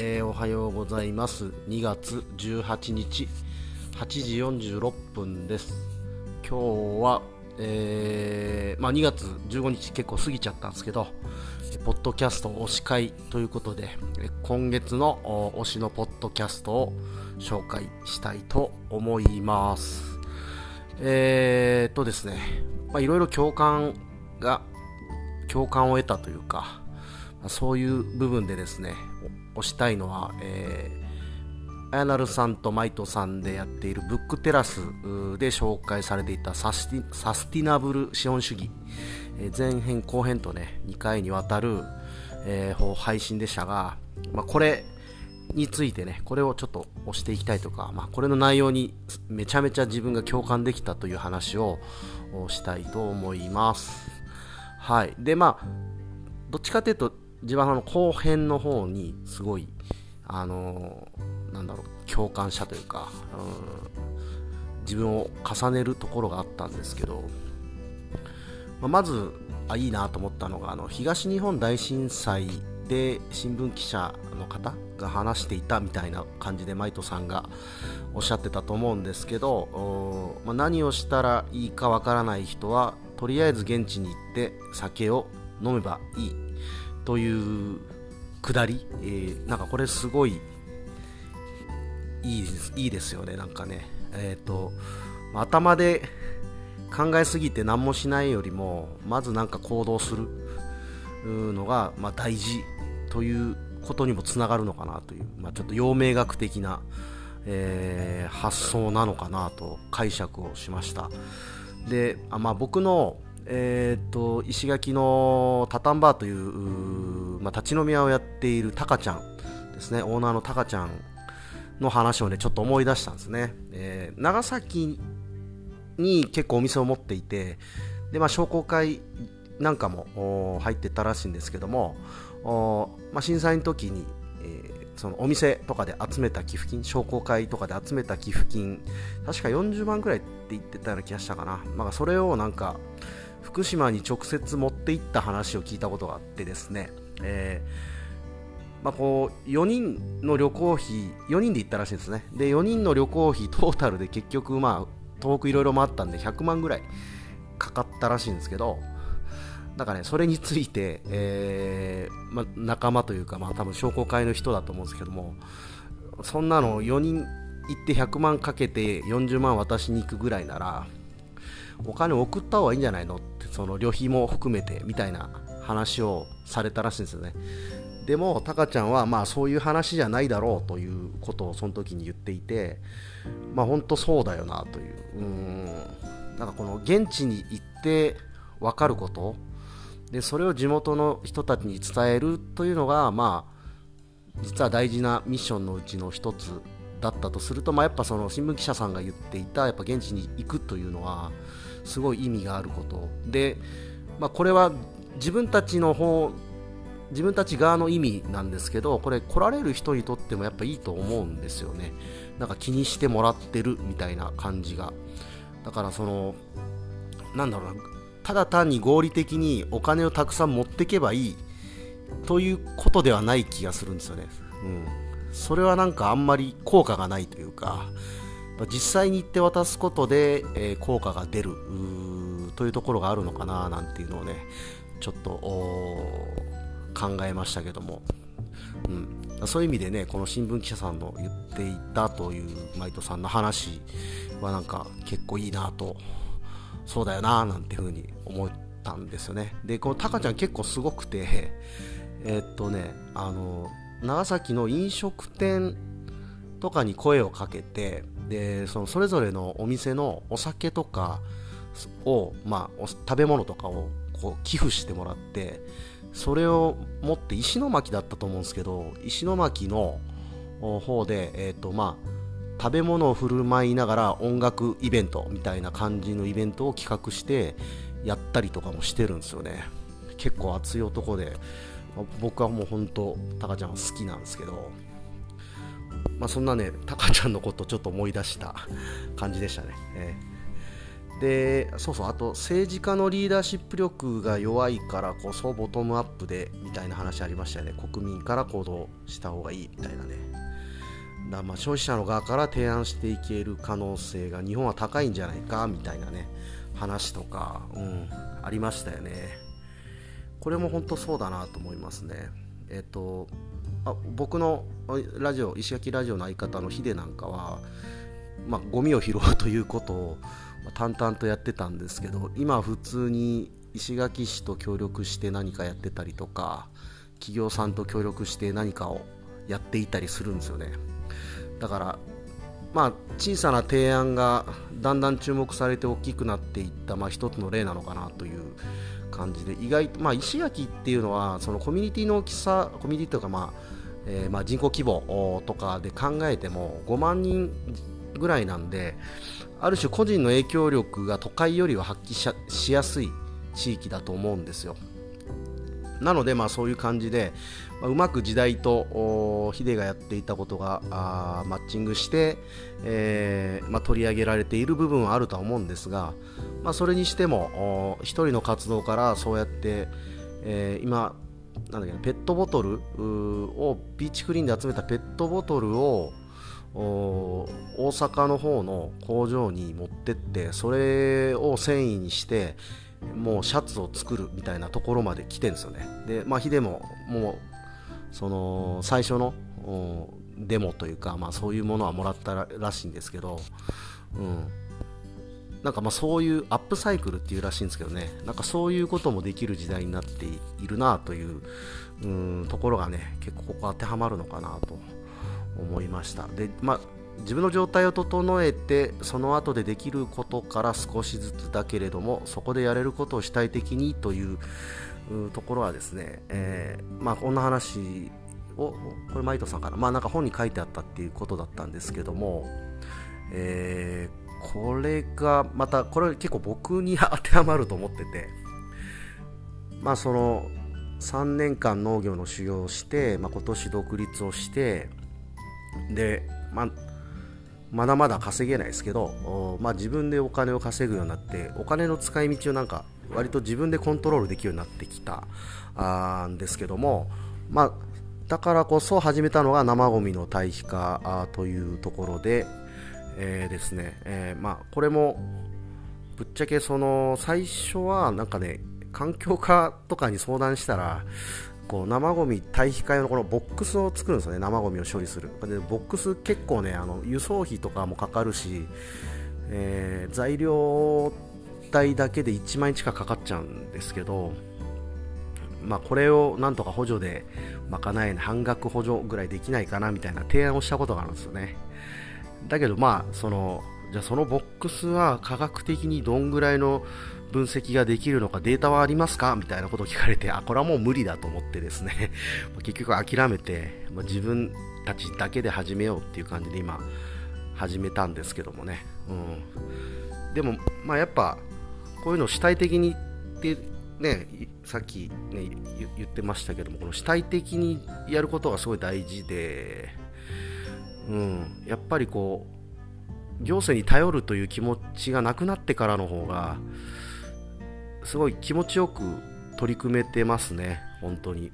えー、おはようございます。2月18日8時46分です。今日は、えー、まあ、2月15日結構過ぎちゃったんですけどポッドキャスト推し会ということで今月の推しのポッドキャストを紹介したいと思います。えー、っとですねいろいろ共感が共感を得たというかそういう部分でですね推したいのは、えー、あやなるさんとマイトさんでやっているブックテラスで紹介されていたサスティナブル資本主義、えー、前編後編とね2回にわたる、えー、配信でしたが、まあ、これについてねこれをちょっと押していきたいとか、まあ、これの内容にめちゃめちゃ自分が共感できたという話をしたいと思います。はい。でまあどっちかというと自分はの後編の方にすごいあのなんだろう共感者というか、うん、自分を重ねるところがあったんですけど、まあ、まずあいいなと思ったのがあの東日本大震災で新聞記者の方が話していたみたいな感じでマイトさんがおっしゃってたと思うんですけど、まあ、何をしたらいいかわからない人はとりあえず現地に行って酒を飲めばいい。というくだり、えー、なんかこれすごいいいですいいですよね、なんかね。えっ、ー、と、頭で考えすぎて何もしないよりも、まずなんか行動するのが、まあ、大事ということにもつながるのかなという、まあ、ちょっと陽明学的な、えー、発想なのかなと解釈をしました。で、あまあ、僕のえーと、石垣のタタンバーというまあ、立ち飲み屋をやっているタカちゃんですね。オーナーのタカちゃんの話をねちょっと思い出したんですね、えー、長崎に結構お店を持っていてで、まあ、商工会なんかも入ってたらしいんですけども、まあ、震災の時に、えー、そのお店とかで集めた寄付金商工会とかで集めた寄付金確か40万くらいって言ってたような気がしたかな、まあ、それをなんか福島に直接持っていった話を聞いたことがあってですね、えー、まあ、こう4人の旅行費4人で行ったらしいんですね。で4人の旅行費トータルで結局まあ遠くいろいろ回ったんで100万ぐらいかかったらしいんですけどだからねそれについて、えー、まあ、仲間というか、まあ、多分商工会の人だと思うんですけどもそんなの4人行って100万かけて40万渡しに行くぐらいならお金を送った方がいいんじゃないのっその旅費も含めてみたいな話をされたらしいんですよね。でもタカちゃんはまあそういう話じゃないだろうということをその時に言っていてまあ本当そうだよなという。うん。なんかこの現地に行って分かること。でそれを地元の人たちに伝えるというのがまあ実は大事なミッションのうちの一つだったとすると、まあ、やっぱその新聞記者さんが言っていたやっぱ現地に行くというのはすごい意味があること。で、まあ、これは自分たちの方自分たち側の意味なんですけどこれ来られる人にとってもやっぱいいと思うんですよね。なんか気にしてもらってるみたいな感じが。だからそのなんだろうなただ単に合理的にお金をたくさん持ってけばいいということではない気がするんですよね、うん、それはなんかあんまり効果がないというか実際に行って渡すことで、えー、効果が出るというところがあるのかななんていうのをねちょっと考えましたけども、うん、そういう意味でねこの新聞記者さんの言っていたというマイトさんの話はなんか結構いいなと。そうだよななんていうふうに思ったんですよね。でこのタカちゃん結構すごくてえー、っとねあの長崎の飲食店とかに声をかけてでそのそれぞれのお店のお酒とかを、まあ、食べ物とかをこう寄付してもらってそれを持って石巻だったと思うんですけど石巻の方で、えーとまあ、食べ物を振る舞いながら音楽イベントみたいな感じのイベントを企画してやったりとかもしてるんですよね。結構熱い男で僕はもう本当タカちゃん好きなんですけど。まあ、そんなね、タカちゃんのことちょっと思い出した感じでしたね。えー、でそうそうあと政治家のリーダーシップ力が弱いからこそボトムアップでみたいな話ありましたよね。国民から行動した方がいいみたいなね。だまあ消費者の側から提案していける可能性が日本は高いんじゃないかみたいなね。話とか、うん、ありましたよね。これも本当そうだなと思いますね。えっとあ僕のラジオ石垣ラジオの相方のヒデなんかはまあ、ゴミを拾うということを淡々とやってたんですけど今普通に石垣市と協力して何かやってたりとか企業さんと協力して何かをやっていたりするんですよね。だからまあ小さな提案がだんだん注目されて大きくなっていった、まあ、一つの例なのかなという感じで意外と、まあ、石垣っていうのはそのコミュニティの大きさコミュニティというか、まあえー、まあ人口規模とかで考えても5万人ぐらいなんである種個人の影響力が都会よりは発揮しやすい地域だと思うんですよ。なのでまあそういう感じで、まあ、うまく時代とヒデがやっていたことがあマッチングして、えーまあ、取り上げられている部分はあるとは思うんですが、まあ、それにしても一人の活動からそうやって、えー、今なんだっけペットボトルをビーチクリーンで集めたペットボトルを大阪の方の工場に持ってってそれを繊維にしてもうシャツを作るみたいなところまで来てるんですよね。でまあヒデももうその最初のデモというか、まあ、そういうものはもらったらしいんですけど、うん、なんかまあそういうアップサイクルっていうらしいんですけどね。なんかそういうこともできる時代になっているなという、うん、ところがね結構ここ当てはまるのかなと思いました。で、まあ、自分の状態を整えてその後でできることから少しずつだけれどもそこでやれることを主体的にというところはですね、えー、まあ、こんな話をこれマイトさんから、まあ、なんか本に書いてあったっていうことだったんですけども、えー、これがまたこれ結構僕に当てはまると思ってて。まあその3年間農業の修行をして、まあ、今年独立をしてで、まあ、まだまだ稼げないですけど、まあ、自分でお金を稼ぐようになってお金の使い道をなんか割と自分でコントロールできるようになってきたんですけども、まあ、だからこそ始めたのが生ゴミの堆肥化というところで、えー、ですね、えー、まあ、これもぶっちゃけその最初はなんかね環境課とかに相談したらこう生ゴミ堆肥化用のこのボックスを作るんですよね生ゴミを処理する。でボックス結構ねあの輸送費とかもかかるし、えー、材料代だけで1万円近くかかっちゃうんですけどまあ、これをなんとか補助で賄えない半額補助ぐらいできないかなみたいな提案をしたことがあるんですよね。だけどまあそのじゃあそのボックスは科学的にどんぐらいの分析ができるのかデータはありますか？みたいなことを聞かれてあこれはもう無理だと思ってですね。結局諦めて、まあ、自分たちだけで始めようっていう感じで今始めたんですけどもね、うん、でもまあやっぱこういうのを主体的にってねさっき、ね、言ってましたけどもこの主体的にやることがすごい大事で、うん、やっぱりこう行政に頼るという気持ちがなくなってからの方がすごい気持ちよく取り組めてますね、本当に。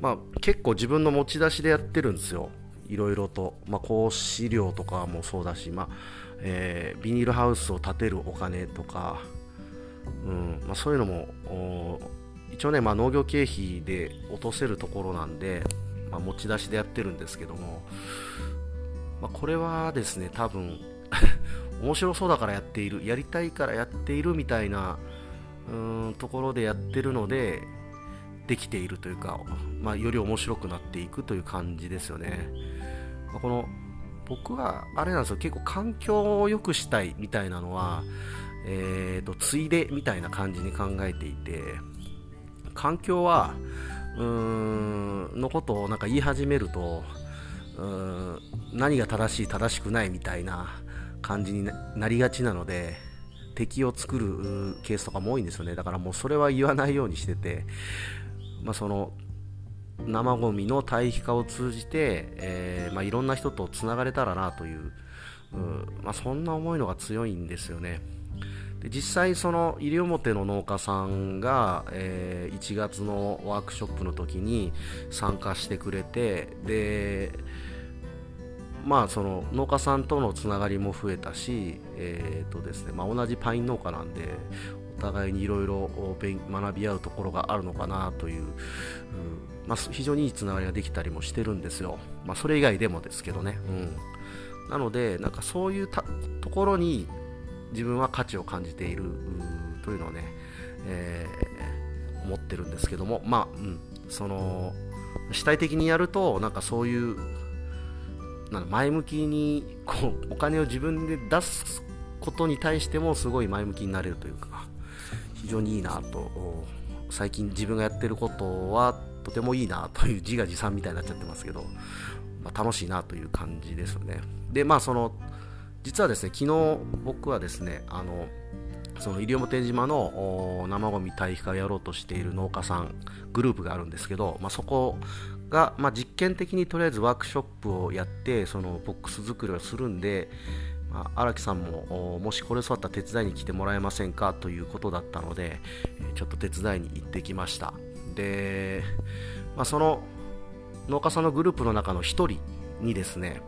まあ、結構自分の持ち出しでやってるんですよ、いろいろと。まあ、講師料とかもそうだし、まあえー、ビニールハウスを建てるお金とか、うん。まあ、そういうのも一応ね、まあ、農業経費で落とせるところなんで、まあ、持ち出しでやってるんですけども、まあ、これはですね多分 面白そうだからやっているやりたいからやっているみたいなうーんところでやってるのでできているというか、まあ、より面白くなっていくという感じですよね、まあ、この僕はあれなんですよ。結構環境を良くしたいみたいなのは、えーと、ついでみたいな感じに考えていて環境はうんのことをなんか言い始めるとうーん何が正しい正しくないみたいな感じになりがちなので敵を作るケースとかも多いんですよね。だからもうそれは言わないようにしてて、まあ、その生ゴミの堆肥化を通じて、えー、まあ、いろんな人とつながれたらなという、うまあ、そんな思いのが強いんですよね。で実際その西表の農家さんが、えー、1月のワークショップの時に参加してくれてでまあその農家さんとのつながりも増えたし、えーとですねまあ、同じパイン農家なんでお互いにいろいろ学び合うところがあるのかなという、うんまあ、非常にいいつながりができたりもしてるんですよ、まあ、それ以外でもですけどね、うん、なのでなんかそういうところに自分は価値を感じているというのをね、えー、思ってるんですけどもまあ、うん、その主体的にやるとなんかそういうなん前向きにこうお金を自分で出すことに対してもすごい前向きになれるというか非常にいいなと最近自分がやってることはとてもいいなという自画自賛みたいになっちゃってますけど、まあ、楽しいなという感じですね。でまあその実はですね昨日僕はですねあのその西表島の生ゴミ堆肥化をやろうとしている農家さんグループがあるんですけど、まあ、そこが、まあ、実験的にとりあえずワークショップをやってそのボックス作りをするんでま荒、木さんももしこれ座ったら手伝いに来てもらえませんかということだったのでちょっと手伝いに行ってきました。で、まあ、その農家さんのグループの中の1人にですね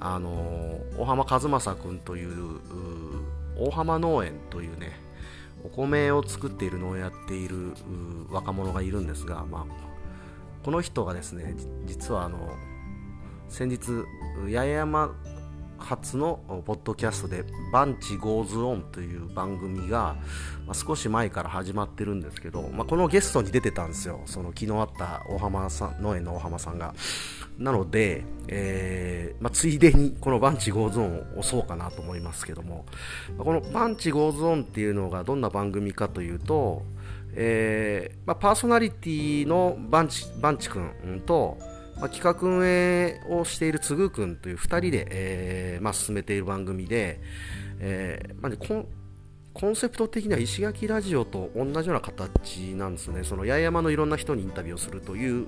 あの大浜和正君という大浜農園というねお米を作っているのをやっている若者がいるんですが、まあ、この人がですね実はあの先日八重山初のポッドキャストで「 Bunch Goes On」という番組が、まあ、少し前から始まってるんですけど、まあ、このゲストに出てたんですよ。その昨日あった大浜さん農園の大浜さんが。なので、えーまあ、ついでにこのバンチゴーズオンを推そうかなと思いますけども、このバンチゴーズオンっていうのがどんな番組かというと、えーまあ、パーソナリティのバンチバンチ君と、まあ、企画運営をしているつぐくんという2人で、えーまあ、進めている番組で、えーまあね、コンコンセプト的には石垣ラジオと同じような形なんですね、その八重山のいろんな人にインタビューをするという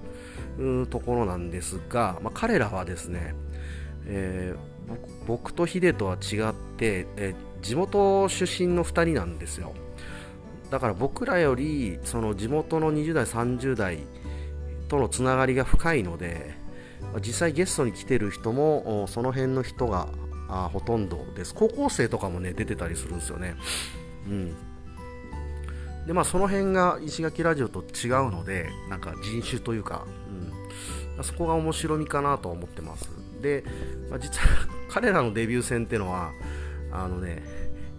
ところなんですが、まあ、彼らはですね、えー、僕とヒデとは違って、えー、地元出身の2人なんですよ。だから僕らよりその地元の20代、30代とのつながりが深いので実際ゲストに来てる人もその辺の人があほとんどです。高校生とかもね出てたりするんですよね。うん。でまあその辺が石垣ラジオと違うのでなんか人種というか、うん、そこが面白みかなと思ってます。で、まあ、実は彼らのデビュー戦っていうのはあのね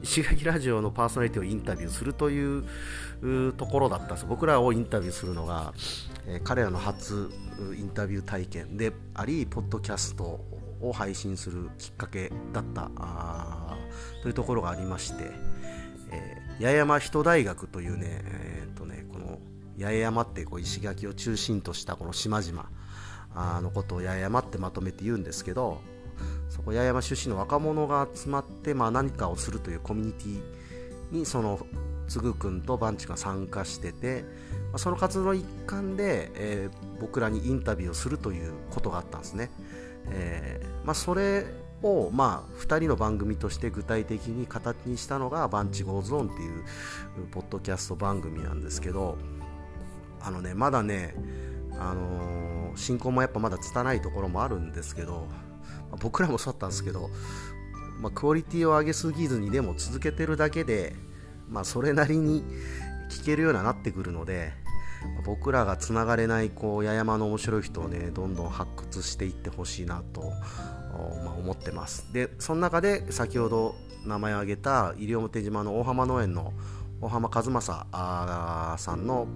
石垣ラジオのパーソナリティをインタビューするというところだったんです。僕らをインタビューするのが、えー、彼らの初インタビュー体験でありポッドキャストを配信するきっかけだったというところがありまして、えー、八重山人大学というね,、えーとねこの八重山ってこう石垣を中心としたこの島々のことを八重山ってまとめて言うんですけどそこ八重山出身の若者が集まって、まあ、何かをするというコミュニティにそのつぐくんとバンチが参加してて、まあ、その活動の一環で、えー、僕らにインタビューをするということがあったんですね、えー、まあ、それを、まあ、2人の番組として具体的に形にしたのが「バンチゴーズオン」っていうポッドキャスト番組なんですけどあのねまだね、あのー、進行もやっぱまだ拙いところもあるんですけど僕らもそうだったんですけど、まあ、クオリティを上げすぎずにでも続けてるだけで、まあ、それなりに聞けるようになってくるので、僕らがつながれないこう八重山の面白い人をねどんどん発掘していってほしいなと、まあ、思ってます。でその中で先ほど名前を挙げた西表島の大浜農園の大浜和正さんの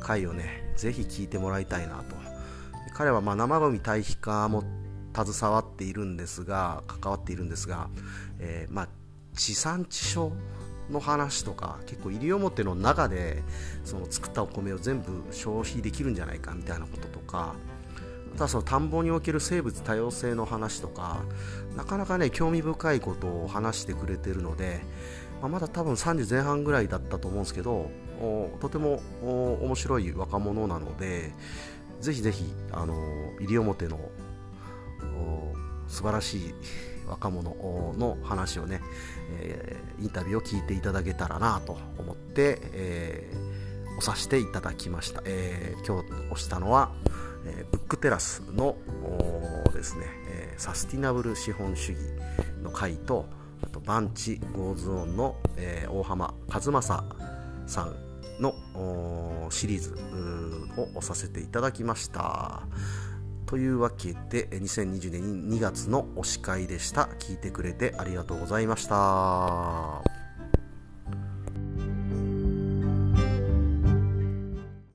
回をねぜひ聞いてもらいたいなと。彼はまあ生ゴミ堆肥化も携わっているんですが関わっているんですが、えー、まあ、地産地消の話とか結構西表の中でその作ったお米を全部消費できるんじゃないかみたいなこととかあとはその田んぼにおける生物多様性の話とかなかなかね興味深いことを話してくれてるので、まあ、まだ多分30前半ぐらいだったと思うんですけどとても面白い若者なのでぜひぜひあの西表の素晴らしい 若者の話をね、えー、インタビューを聞いていただけたらなと思って、えー、推させていただきました、えー、今日推したのは、えブックテラスのですね、えサスティナブル資本主義の回とあとバンチゴーズオンの、え大浜和正さんのシリーズをさせていただきました。というわけで2020年2月の推し会でした。聞いてくれてありがとうございました。